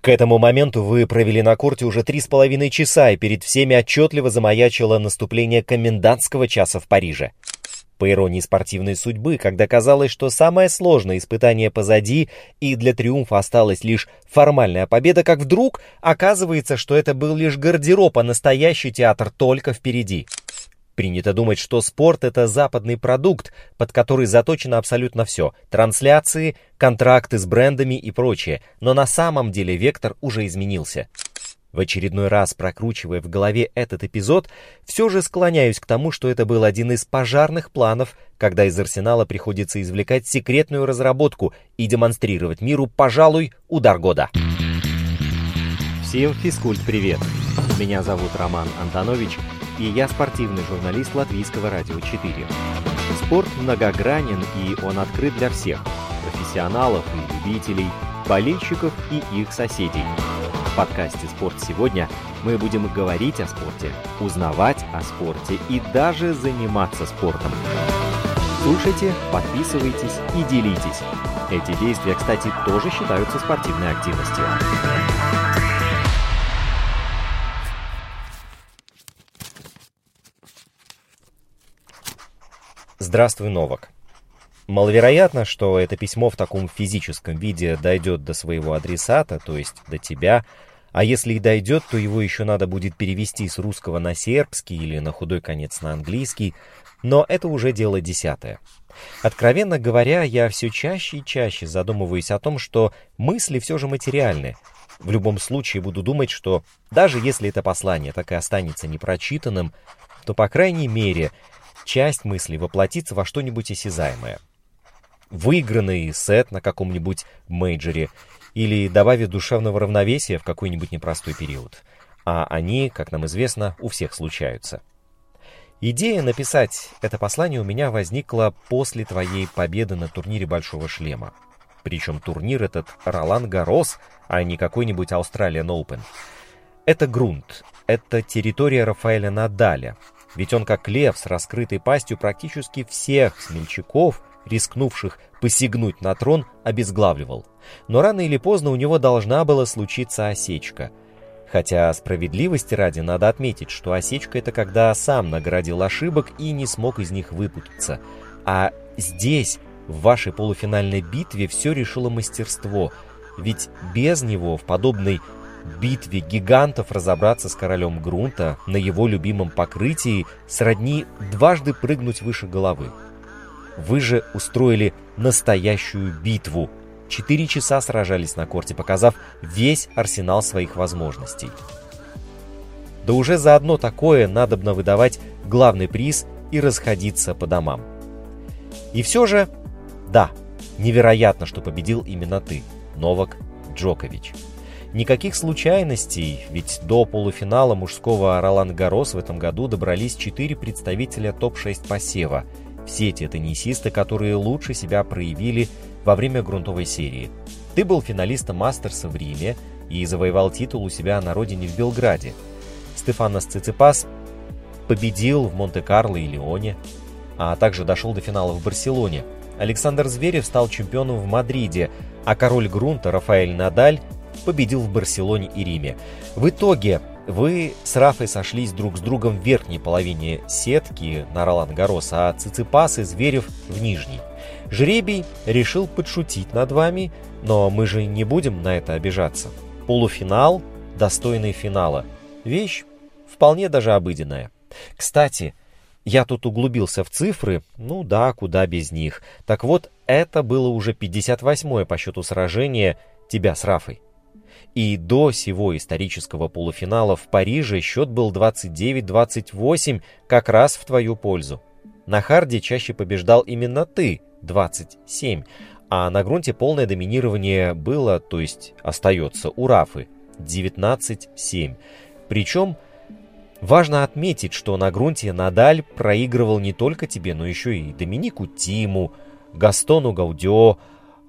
К этому моменту вы провели на корте уже три с половиной часа, и перед всеми отчетливо замаячило наступление комендантского часа в Париже. По иронии спортивной судьбы, когда казалось, что самое сложное испытание позади, и для триумфа осталась лишь формальная победа, как вдруг оказывается, что это был лишь гардероб, а настоящий театр только впереди. Принято думать, что спорт — это западный продукт, под который заточено абсолютно все — трансляции, контракты с брендами и прочее, но на самом деле вектор уже изменился. В очередной раз прокручивая в голове этот эпизод, все же склоняюсь к тому, что это был один из пожарных планов, когда из арсенала приходится извлекать секретную разработку и демонстрировать миру, пожалуй, удар года. Всем физкульт-привет! Меня зовут Роман Антонович, и я спортивный журналист Латвийского радио 4. Спорт многогранен, и он открыт для всех – профессионалов и любителей, болельщиков и их соседей – в подкасте «Спорт сегодня» мы будем говорить о спорте, узнавать о спорте и даже заниматься спортом. Слушайте, подписывайтесь и делитесь. Эти действия, кстати, тоже считаются спортивной активностью. Здравствуй, Новак. Маловероятно, что это письмо в таком физическом виде дойдет до своего адресата, то есть до тебя, а если и дойдет, то его еще надо будет перевести с русского на сербский или на худой конец на английский, но это уже дело десятое. Откровенно говоря, я все чаще и чаще задумываюсь о том, что мысли все же материальны. В любом случае буду думать, что даже если это послание так и останется непрочитанным, то, по крайней мере, часть мысли воплотится во что-нибудь осязаемое выигранный сет на каком-нибудь мейджоре или добавит душевного равновесия в какой-нибудь непростой период. А они, как нам известно, у всех случаются. Идея написать это послание у меня возникла после твоей победы на турнире Большого Шлема. Причем турнир этот Ролан Гарос, а не какой-нибудь Australian Open. Это грунт, это территория Рафаэля Надаля. Ведь он как лев с раскрытой пастью практически всех смельчаков рискнувших посягнуть на трон, обезглавливал. Но рано или поздно у него должна была случиться осечка. Хотя справедливости ради надо отметить, что осечка это когда сам наградил ошибок и не смог из них выпутаться. А здесь, в вашей полуфинальной битве, все решило мастерство. Ведь без него в подобной битве гигантов разобраться с королем грунта на его любимом покрытии сродни дважды прыгнуть выше головы. Вы же устроили настоящую битву. Четыре часа сражались на корте, показав весь арсенал своих возможностей. Да уже за одно такое надобно выдавать главный приз и расходиться по домам. И все же, да, невероятно, что победил именно ты, Новак Джокович. Никаких случайностей, ведь до полуфинала мужского Ролан Гарос в этом году добрались четыре представителя топ-6 посева – все те теннисисты, которые лучше себя проявили во время грунтовой серии. Ты был финалистом Мастерса в Риме и завоевал титул у себя на родине в Белграде. Стефанос Циципас победил в Монте-Карло и Лионе, а также дошел до финала в Барселоне. Александр Зверев стал чемпионом в Мадриде, а король грунта Рафаэль Надаль победил в Барселоне и Риме. В итоге вы с Рафой сошлись друг с другом в верхней половине сетки на Ролан Гарос, а Циципас и Зверев в нижней. Жребий решил подшутить над вами, но мы же не будем на это обижаться. Полуфинал, достойный финала. Вещь вполне даже обыденная. Кстати, я тут углубился в цифры, ну да, куда без них. Так вот, это было уже 58-е по счету сражение тебя с Рафой. И до сего исторического полуфинала в Париже счет был 29-28, как раз в твою пользу. На харде чаще побеждал именно ты, 27, а на грунте полное доминирование было, то есть остается, у Рафы, 19-7. Причем важно отметить, что на грунте Надаль проигрывал не только тебе, но еще и Доминику Тиму, Гастону Гаудио,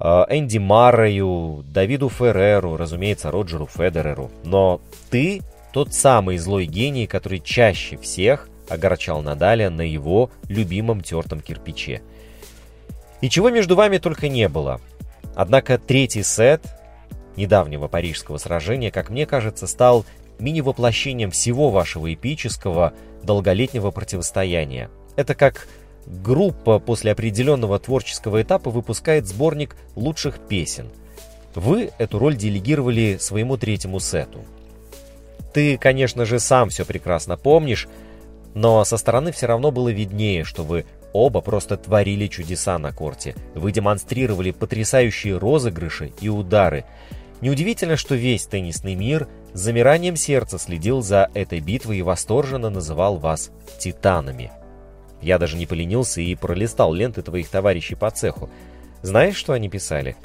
Энди Маррею, Давиду Ферреру, разумеется, Роджеру Федереру. Но ты тот самый злой гений, который чаще всех огорчал Надаля на его любимом тертом кирпиче. И чего между вами только не было. Однако третий сет, недавнего парижского сражения, как мне кажется, стал мини-воплощением всего вашего эпического долголетнего противостояния. Это как группа после определенного творческого этапа выпускает сборник лучших песен. Вы эту роль делегировали своему третьему сету. Ты, конечно же, сам все прекрасно помнишь, но со стороны все равно было виднее, что вы оба просто творили чудеса на корте. Вы демонстрировали потрясающие розыгрыши и удары. Неудивительно, что весь теннисный мир с замиранием сердца следил за этой битвой и восторженно называл вас «титанами». Я даже не поленился и пролистал ленты твоих товарищей по цеху. Знаешь, что они писали?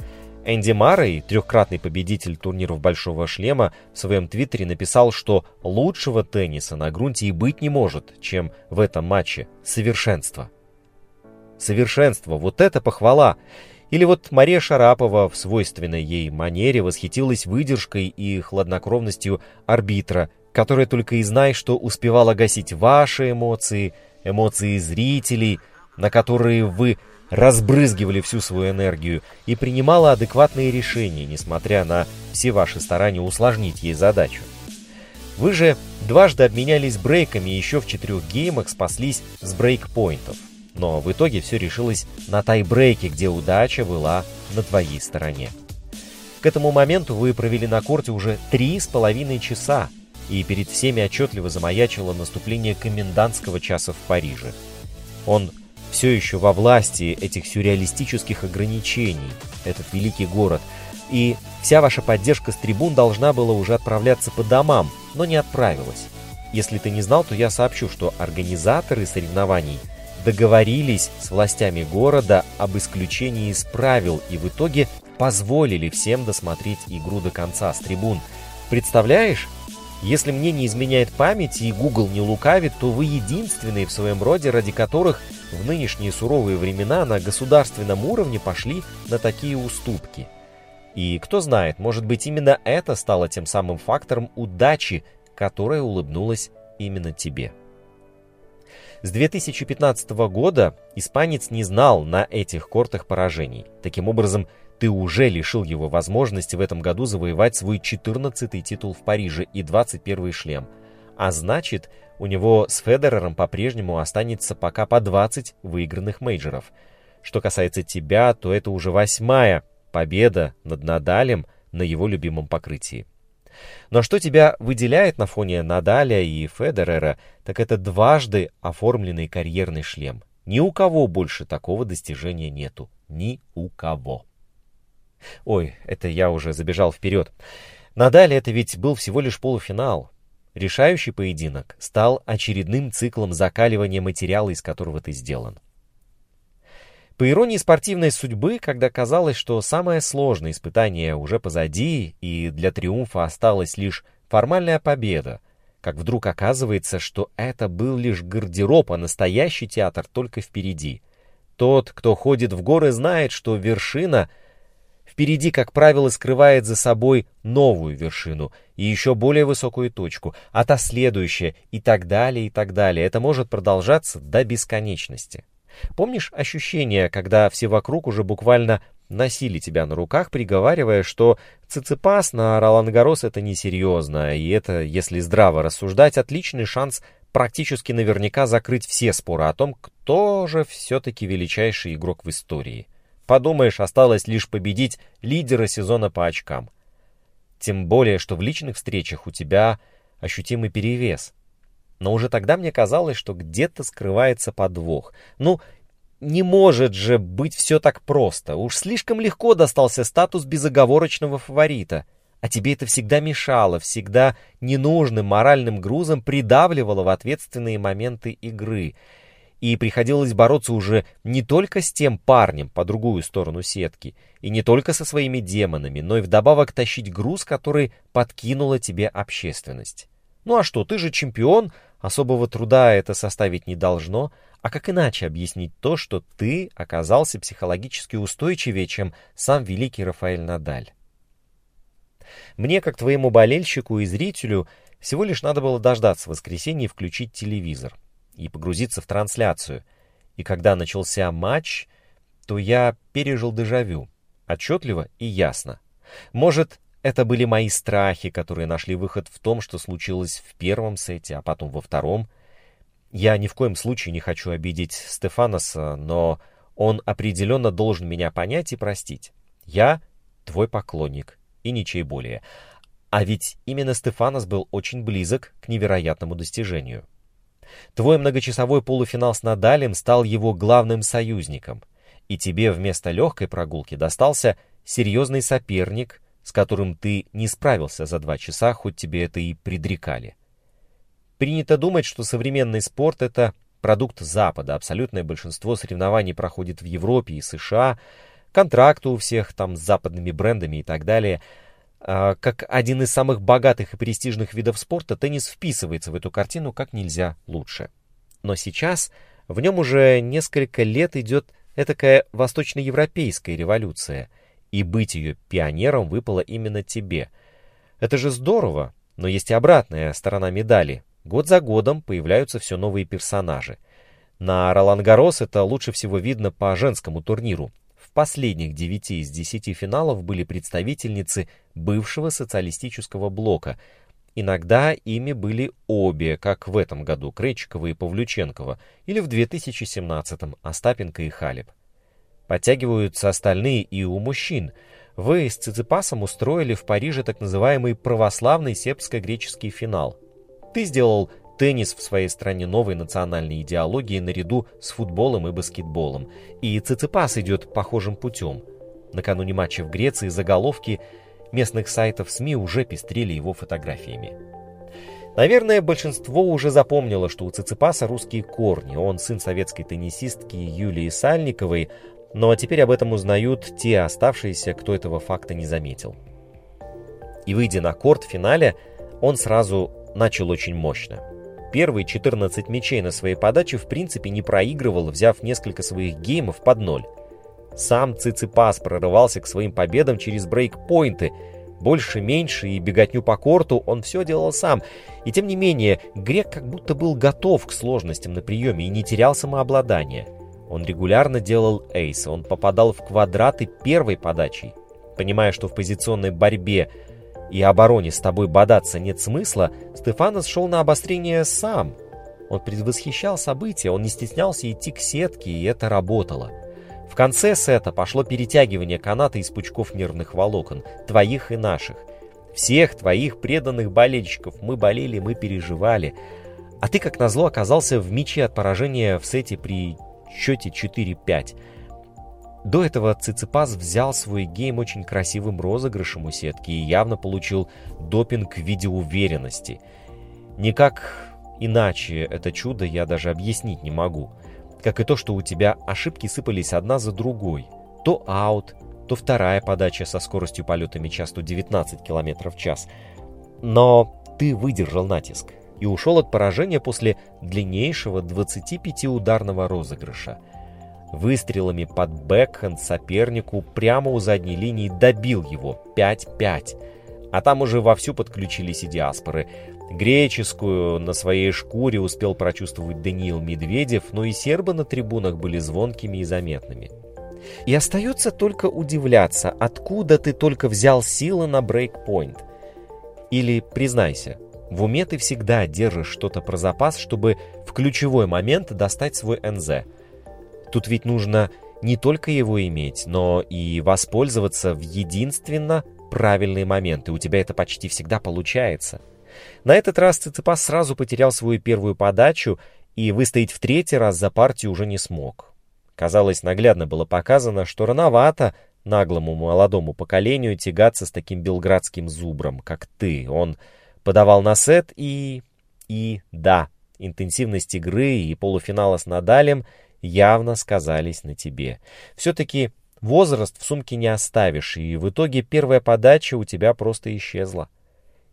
Энди Маррей, трехкратный победитель турниров «Большого шлема», в своем твиттере написал, что лучшего тенниса на грунте и быть не может, чем в этом матче совершенство. Совершенство, вот это похвала! Или вот Мария Шарапова в свойственной ей манере восхитилась выдержкой и хладнокровностью арбитра, которая только и знает, что успевала гасить ваши эмоции – эмоции зрителей, на которые вы разбрызгивали всю свою энергию и принимала адекватные решения, несмотря на все ваши старания усложнить ей задачу. Вы же дважды обменялись брейками и еще в четырех геймах спаслись с брейкпоинтов. Но в итоге все решилось на тайбрейке, где удача была на твоей стороне. К этому моменту вы провели на корте уже три с половиной часа, и перед всеми отчетливо замаячило наступление комендантского часа в Париже. Он все еще во власти этих сюрреалистических ограничений, этот великий город, и вся ваша поддержка с трибун должна была уже отправляться по домам, но не отправилась. Если ты не знал, то я сообщу, что организаторы соревнований договорились с властями города об исключении из правил и в итоге позволили всем досмотреть игру до конца с трибун. Представляешь, если мне не изменяет память и Google не лукавит, то вы единственные в своем роде, ради которых в нынешние суровые времена на государственном уровне пошли на такие уступки. И кто знает, может быть именно это стало тем самым фактором удачи, которая улыбнулась именно тебе. С 2015 года испанец не знал на этих кортах поражений. Таким образом, ты уже лишил его возможности в этом году завоевать свой 14-й титул в Париже и 21-й шлем. А значит, у него с Федерером по-прежнему останется пока по 20 выигранных мейджоров. Что касается тебя, то это уже восьмая победа над Надалем на его любимом покрытии. Но что тебя выделяет на фоне Надаля и Федерера, так это дважды оформленный карьерный шлем. Ни у кого больше такого достижения нету. Ни у кого. Ой, это я уже забежал вперед. Надаль это ведь был всего лишь полуфинал. Решающий поединок стал очередным циклом закаливания материала, из которого ты сделан. По иронии спортивной судьбы, когда казалось, что самое сложное испытание уже позади, и для триумфа осталась лишь формальная победа, как вдруг оказывается, что это был лишь гардероб, а настоящий театр только впереди. Тот, кто ходит в горы, знает, что вершина — Впереди, как правило, скрывает за собой новую вершину и еще более высокую точку, а та следующая и так далее, и так далее. Это может продолжаться до бесконечности. Помнишь ощущение, когда все вокруг уже буквально носили тебя на руках, приговаривая, что циципас на Ролангарос это несерьезно, и это, если здраво рассуждать, отличный шанс практически наверняка закрыть все споры о том, кто же все-таки величайший игрок в истории. Подумаешь, осталось лишь победить лидера сезона по очкам. Тем более, что в личных встречах у тебя ощутимый перевес. Но уже тогда мне казалось, что где-то скрывается подвох. Ну, не может же быть все так просто. Уж слишком легко достался статус безоговорочного фаворита. А тебе это всегда мешало, всегда ненужным моральным грузом придавливало в ответственные моменты игры и приходилось бороться уже не только с тем парнем по другую сторону сетки, и не только со своими демонами, но и вдобавок тащить груз, который подкинула тебе общественность. Ну а что, ты же чемпион, особого труда это составить не должно, а как иначе объяснить то, что ты оказался психологически устойчивее, чем сам великий Рафаэль Надаль? Мне, как твоему болельщику и зрителю, всего лишь надо было дождаться воскресенья и включить телевизор — и погрузиться в трансляцию. И когда начался матч, то я пережил дежавю. Отчетливо и ясно. Может, Это были мои страхи, которые нашли выход в том, что случилось в первом сете, а потом во втором. Я ни в коем случае не хочу обидеть Стефаноса, но он определенно должен меня понять и простить. Я твой поклонник, и ничей более. А ведь именно Стефанос был очень близок к невероятному достижению. Твой многочасовой полуфинал с Надалем стал его главным союзником, и тебе вместо легкой прогулки достался серьезный соперник, с которым ты не справился за два часа, хоть тебе это и предрекали. Принято думать, что современный спорт — это продукт Запада. Абсолютное большинство соревнований проходит в Европе и США, контракты у всех там с западными брендами и так далее — как один из самых богатых и престижных видов спорта, теннис вписывается в эту картину как нельзя лучше. Но сейчас в нем уже несколько лет идет этакая восточноевропейская революция, и быть ее пионером выпало именно тебе. Это же здорово, но есть и обратная сторона медали. Год за годом появляются все новые персонажи. На Ролан Гарос это лучше всего видно по женскому турниру последних девяти из десяти финалов были представительницы бывшего социалистического блока. Иногда ими были обе, как в этом году Кречикова и Павлюченкова, или в 2017-м Остапенко и Халеб. Подтягиваются остальные и у мужчин. Вы с Циципасом устроили в Париже так называемый православный сербско-греческий финал. Ты сделал теннис в своей стране новой национальной идеологии наряду с футболом и баскетболом. И Циципас идет похожим путем. Накануне матча в Греции заголовки местных сайтов СМИ уже пестрели его фотографиями. Наверное, большинство уже запомнило, что у Циципаса русские корни. Он сын советской теннисистки Юлии Сальниковой, но теперь об этом узнают те оставшиеся, кто этого факта не заметил. И выйдя на корт в финале, он сразу начал очень мощно первые 14 мячей на своей подаче в принципе не проигрывал, взяв несколько своих геймов под ноль. Сам Циципас прорывался к своим победам через брейкпоинты. Больше-меньше и беготню по корту он все делал сам. И тем не менее, Грек как будто был готов к сложностям на приеме и не терял самообладание. Он регулярно делал эйс, он попадал в квадраты первой подачей. Понимая, что в позиционной борьбе и обороне с тобой бодаться нет смысла, Стефанос шел на обострение сам. Он предвосхищал события, он не стеснялся идти к сетке, и это работало. В конце сета пошло перетягивание каната из пучков нервных волокон, твоих и наших. Всех твоих преданных болельщиков мы болели, мы переживали. А ты, как назло, оказался в мяче от поражения в сете при счете 4-5. До этого Циципас взял свой гейм очень красивым розыгрышем у сетки и явно получил допинг в виде уверенности. Никак иначе это чудо я даже объяснить не могу. Как и то, что у тебя ошибки сыпались одна за другой. То аут, то вторая подача со скоростью полета мяча 119 км в час. Но ты выдержал натиск и ушел от поражения после длиннейшего 25-ударного розыгрыша – выстрелами под бэкхенд сопернику прямо у задней линии добил его 5-5. А там уже вовсю подключились и диаспоры. Греческую на своей шкуре успел прочувствовать Даниил Медведев, но и сербы на трибунах были звонкими и заметными. И остается только удивляться, откуда ты только взял силы на брейкпоинт. Или, признайся, в уме ты всегда держишь что-то про запас, чтобы в ключевой момент достать свой НЗ – Тут ведь нужно не только его иметь, но и воспользоваться в единственно правильные моменты. У тебя это почти всегда получается. На этот раз Циципас сразу потерял свою первую подачу и выстоять в третий раз за партию уже не смог. Казалось, наглядно было показано, что рановато наглому молодому поколению тягаться с таким белградским зубром, как ты. Он подавал на сет и... и да, интенсивность игры и полуфинала с Надалем — явно сказались на тебе. Все-таки возраст в сумке не оставишь, и в итоге первая подача у тебя просто исчезла.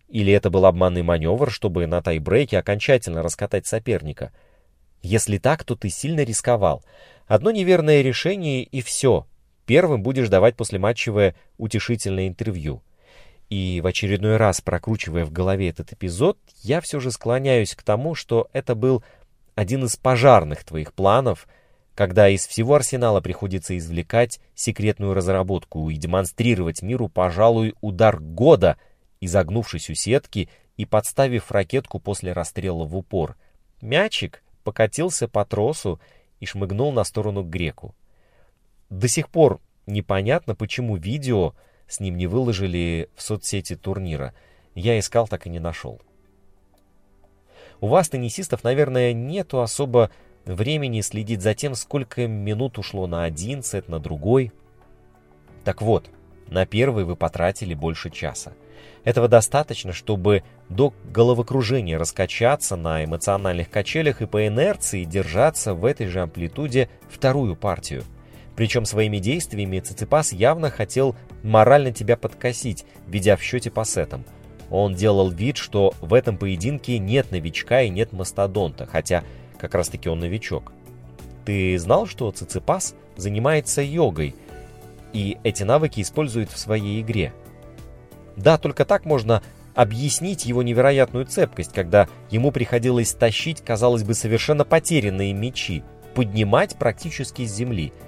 Или это был обманный маневр, чтобы на тайбрейке окончательно раскатать соперника? Если так, то ты сильно рисковал. Одно неверное решение и все. Первым будешь давать послематчевое утешительное интервью. И в очередной раз, прокручивая в голове этот эпизод, я все же склоняюсь к тому, что это был один из пожарных твоих планов — когда из всего арсенала приходится извлекать секретную разработку и демонстрировать миру, пожалуй, удар года, изогнувшись у сетки и подставив ракетку после расстрела в упор. Мячик покатился по тросу и шмыгнул на сторону греку. До сих пор непонятно, почему видео с ним не выложили в соцсети турнира. Я искал, так и не нашел. У вас, теннисистов, наверное, нету особо времени следить за тем, сколько минут ушло на один сет, на другой. Так вот, на первый вы потратили больше часа. Этого достаточно, чтобы до головокружения раскачаться на эмоциональных качелях и по инерции держаться в этой же амплитуде вторую партию. Причем своими действиями Циципас явно хотел морально тебя подкосить, ведя в счете по сетам. Он делал вид, что в этом поединке нет новичка и нет мастодонта, хотя как раз таки он новичок. Ты знал, что Циципас занимается йогой, и эти навыки использует в своей игре? Да, только так можно объяснить его невероятную цепкость, когда ему приходилось тащить, казалось бы, совершенно потерянные мечи, поднимать практически с земли –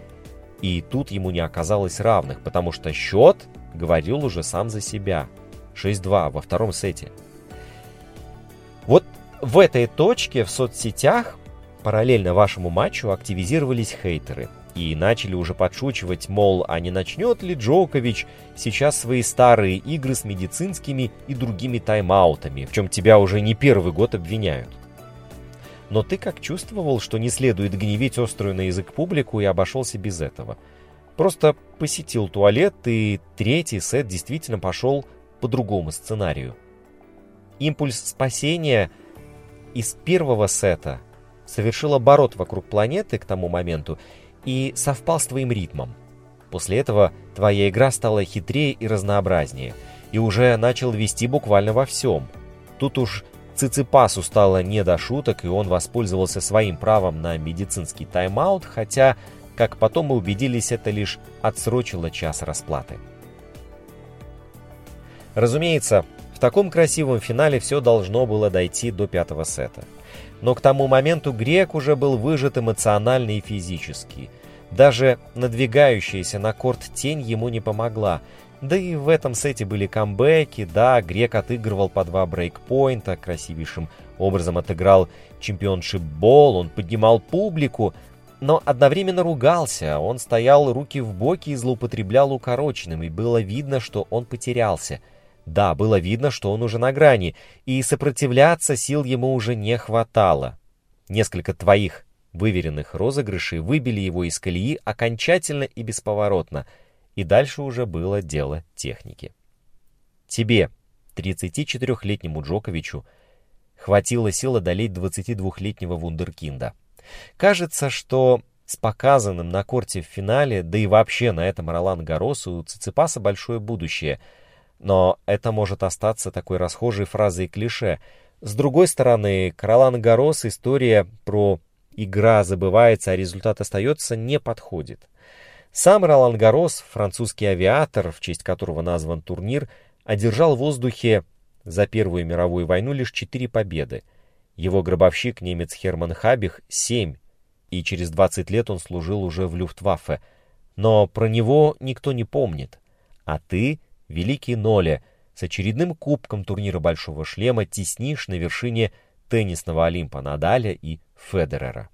и тут ему не оказалось равных, потому что счет говорил уже сам за себя. 6-2 во втором сете. Вот в этой точке в соцсетях параллельно вашему матчу активизировались хейтеры и начали уже подшучивать, мол, а не начнет ли Джокович сейчас свои старые игры с медицинскими и другими тайм-аутами, в чем тебя уже не первый год обвиняют. Но ты как чувствовал, что не следует гневить острую на язык публику и обошелся без этого? Просто посетил туалет, и третий сет действительно пошел по другому сценарию. Импульс спасения из первого сета совершил оборот вокруг планеты к тому моменту и совпал с твоим ритмом. После этого твоя игра стала хитрее и разнообразнее, и уже начал вести буквально во всем. Тут уж Циципасу стало не до шуток, и он воспользовался своим правом на медицинский тайм-аут, хотя, как потом мы убедились, это лишь отсрочило час расплаты. Разумеется, в таком красивом финале все должно было дойти до пятого сета. Но к тому моменту Грек уже был выжат эмоционально и физически. Даже надвигающаяся на корт тень ему не помогла – да и в этом сете были камбэки, да, Грек отыгрывал по два брейкпоинта, красивейшим образом отыграл чемпионшип бол, он поднимал публику, но одновременно ругался, он стоял руки в боки и злоупотреблял укороченным, и было видно, что он потерялся. Да, было видно, что он уже на грани, и сопротивляться сил ему уже не хватало. Несколько твоих выверенных розыгрышей выбили его из колеи окончательно и бесповоротно — и дальше уже было дело техники. Тебе, 34-летнему Джоковичу, хватило сил одолеть 22-летнего вундеркинда. Кажется, что с показанным на корте в финале, да и вообще на этом Ролан Гарос у Циципаса большое будущее. Но это может остаться такой расхожей фразой и клише. С другой стороны, к Ролан Гарос история про «игра забывается, а результат остается» не подходит. Сам Ролан Гарос, французский авиатор, в честь которого назван турнир, одержал в воздухе за Первую мировую войну лишь четыре победы. Его гробовщик, немец Херман Хабих, семь, и через 20 лет он служил уже в Люфтваффе. Но про него никто не помнит. А ты, великий Ноле, с очередным кубком турнира Большого Шлема теснишь на вершине теннисного Олимпа Надаля и Федерера.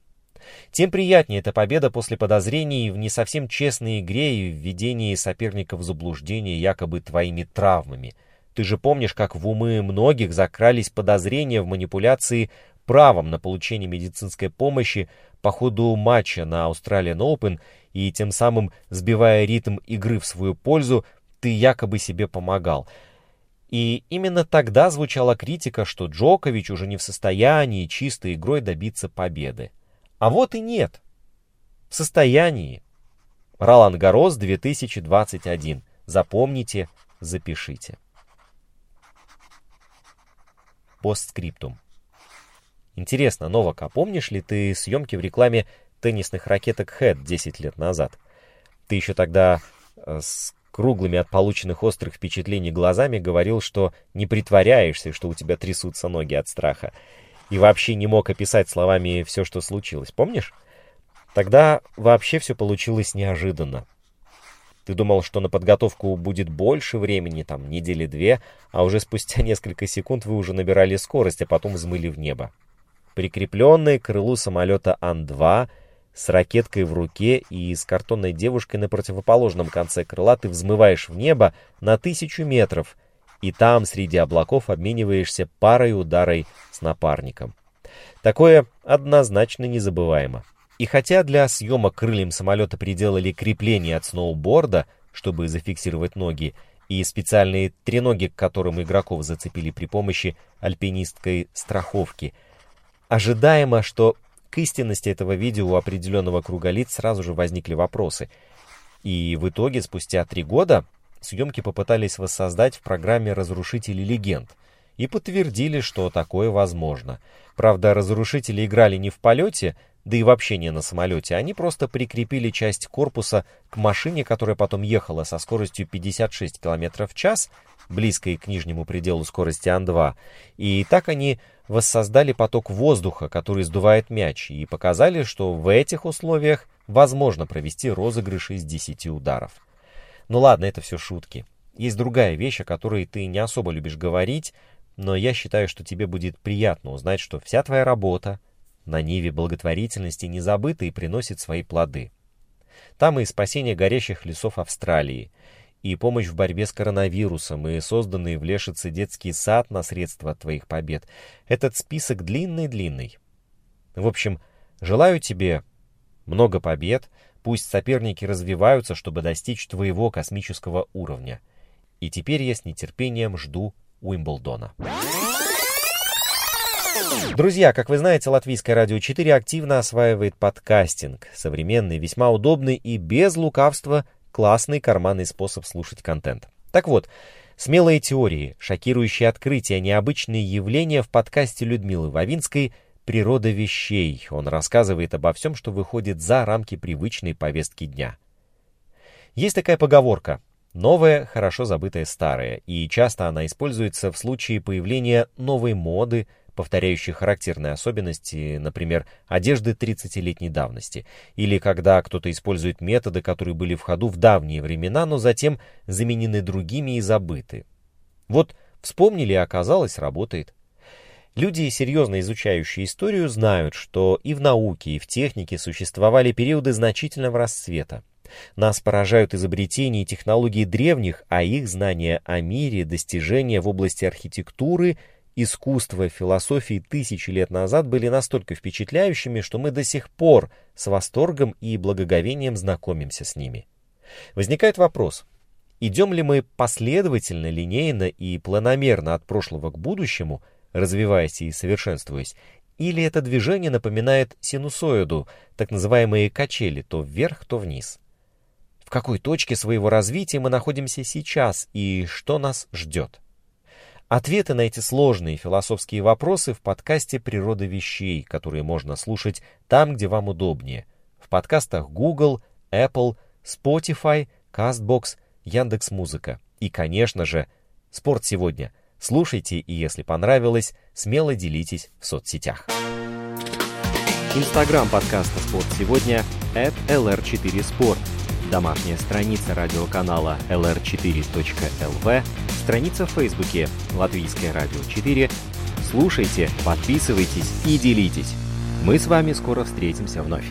Тем приятнее эта победа после подозрений в не совсем честной игре и введении соперника в заблуждение якобы твоими травмами. Ты же помнишь, как в умы многих закрались подозрения в манипуляции правом на получение медицинской помощи по ходу матча на Australian Open и тем самым, сбивая ритм игры в свою пользу, ты якобы себе помогал. И именно тогда звучала критика, что Джокович уже не в состоянии чистой игрой добиться победы. А вот и нет. В состоянии. Ролан Гарос 2021. Запомните, запишите. Постскриптум. Интересно, Новак, а помнишь ли ты съемки в рекламе теннисных ракеток Head 10 лет назад? Ты еще тогда э, с круглыми от полученных острых впечатлений глазами говорил, что не притворяешься, что у тебя трясутся ноги от страха и вообще не мог описать словами все, что случилось. Помнишь? Тогда вообще все получилось неожиданно. Ты думал, что на подготовку будет больше времени, там, недели две, а уже спустя несколько секунд вы уже набирали скорость, а потом взмыли в небо. Прикрепленный к крылу самолета Ан-2 с ракеткой в руке и с картонной девушкой на противоположном конце крыла ты взмываешь в небо на тысячу метров, и там среди облаков обмениваешься парой ударой с напарником. Такое однозначно незабываемо. И хотя для съемок крыльям самолета приделали крепление от сноуборда, чтобы зафиксировать ноги, и специальные треноги, к которым игроков зацепили при помощи альпинистской страховки, ожидаемо, что к истинности этого видео у определенного круга лиц сразу же возникли вопросы. И в итоге, спустя три года, съемки попытались воссоздать в программе «Разрушители легенд», и подтвердили, что такое возможно. Правда, разрушители играли не в полете, да и вообще не на самолете, они просто прикрепили часть корпуса к машине, которая потом ехала со скоростью 56 км в час, близкой к нижнему пределу скорости Ан-2, и так они воссоздали поток воздуха, который сдувает мяч, и показали, что в этих условиях возможно провести розыгрыш из 10 ударов. Ну ладно, это все шутки. Есть другая вещь, о которой ты не особо любишь говорить, но я считаю, что тебе будет приятно узнать, что вся твоя работа на ниве благотворительности не забыта и приносит свои плоды. Там и спасение горящих лесов Австралии, и помощь в борьбе с коронавирусом, и созданный в Лешице детский сад на средства твоих побед. Этот список длинный-длинный. В общем, желаю тебе много побед, пусть соперники развиваются, чтобы достичь твоего космического уровня. И теперь я с нетерпением жду Уимблдона. Друзья, как вы знаете, Латвийское радио 4 активно осваивает подкастинг. Современный, весьма удобный и без лукавства классный карманный способ слушать контент. Так вот, смелые теории, шокирующие открытия, необычные явления в подкасте Людмилы Вавинской «Природа вещей». Он рассказывает обо всем, что выходит за рамки привычной повестки дня. Есть такая поговорка Новое – хорошо забытое старое, и часто она используется в случае появления новой моды, повторяющей характерные особенности, например, одежды 30-летней давности, или когда кто-то использует методы, которые были в ходу в давние времена, но затем заменены другими и забыты. Вот вспомнили, и оказалось, работает. Люди, серьезно изучающие историю, знают, что и в науке, и в технике существовали периоды значительного расцвета. Нас поражают изобретения и технологии древних, а их знания о мире, достижения в области архитектуры, искусства, философии тысячи лет назад были настолько впечатляющими, что мы до сих пор с восторгом и благоговением знакомимся с ними. Возникает вопрос, идем ли мы последовательно, линейно и планомерно от прошлого к будущему, развиваясь и совершенствуясь, или это движение напоминает синусоиду, так называемые качели, то вверх, то вниз какой точке своего развития мы находимся сейчас и что нас ждет. Ответы на эти сложные философские вопросы в подкасте «Природа вещей», которые можно слушать там, где вам удобнее. В подкастах Google, Apple, Spotify, CastBox, Яндекс.Музыка. И, конечно же, «Спорт сегодня». Слушайте и, если понравилось, смело делитесь в соцсетях. Инстаграм подкаста «Спорт сегодня» at lr4sport домашняя страница радиоканала lr4.lv, страница в Фейсбуке «Латвийское радио 4». Слушайте, подписывайтесь и делитесь. Мы с вами скоро встретимся вновь.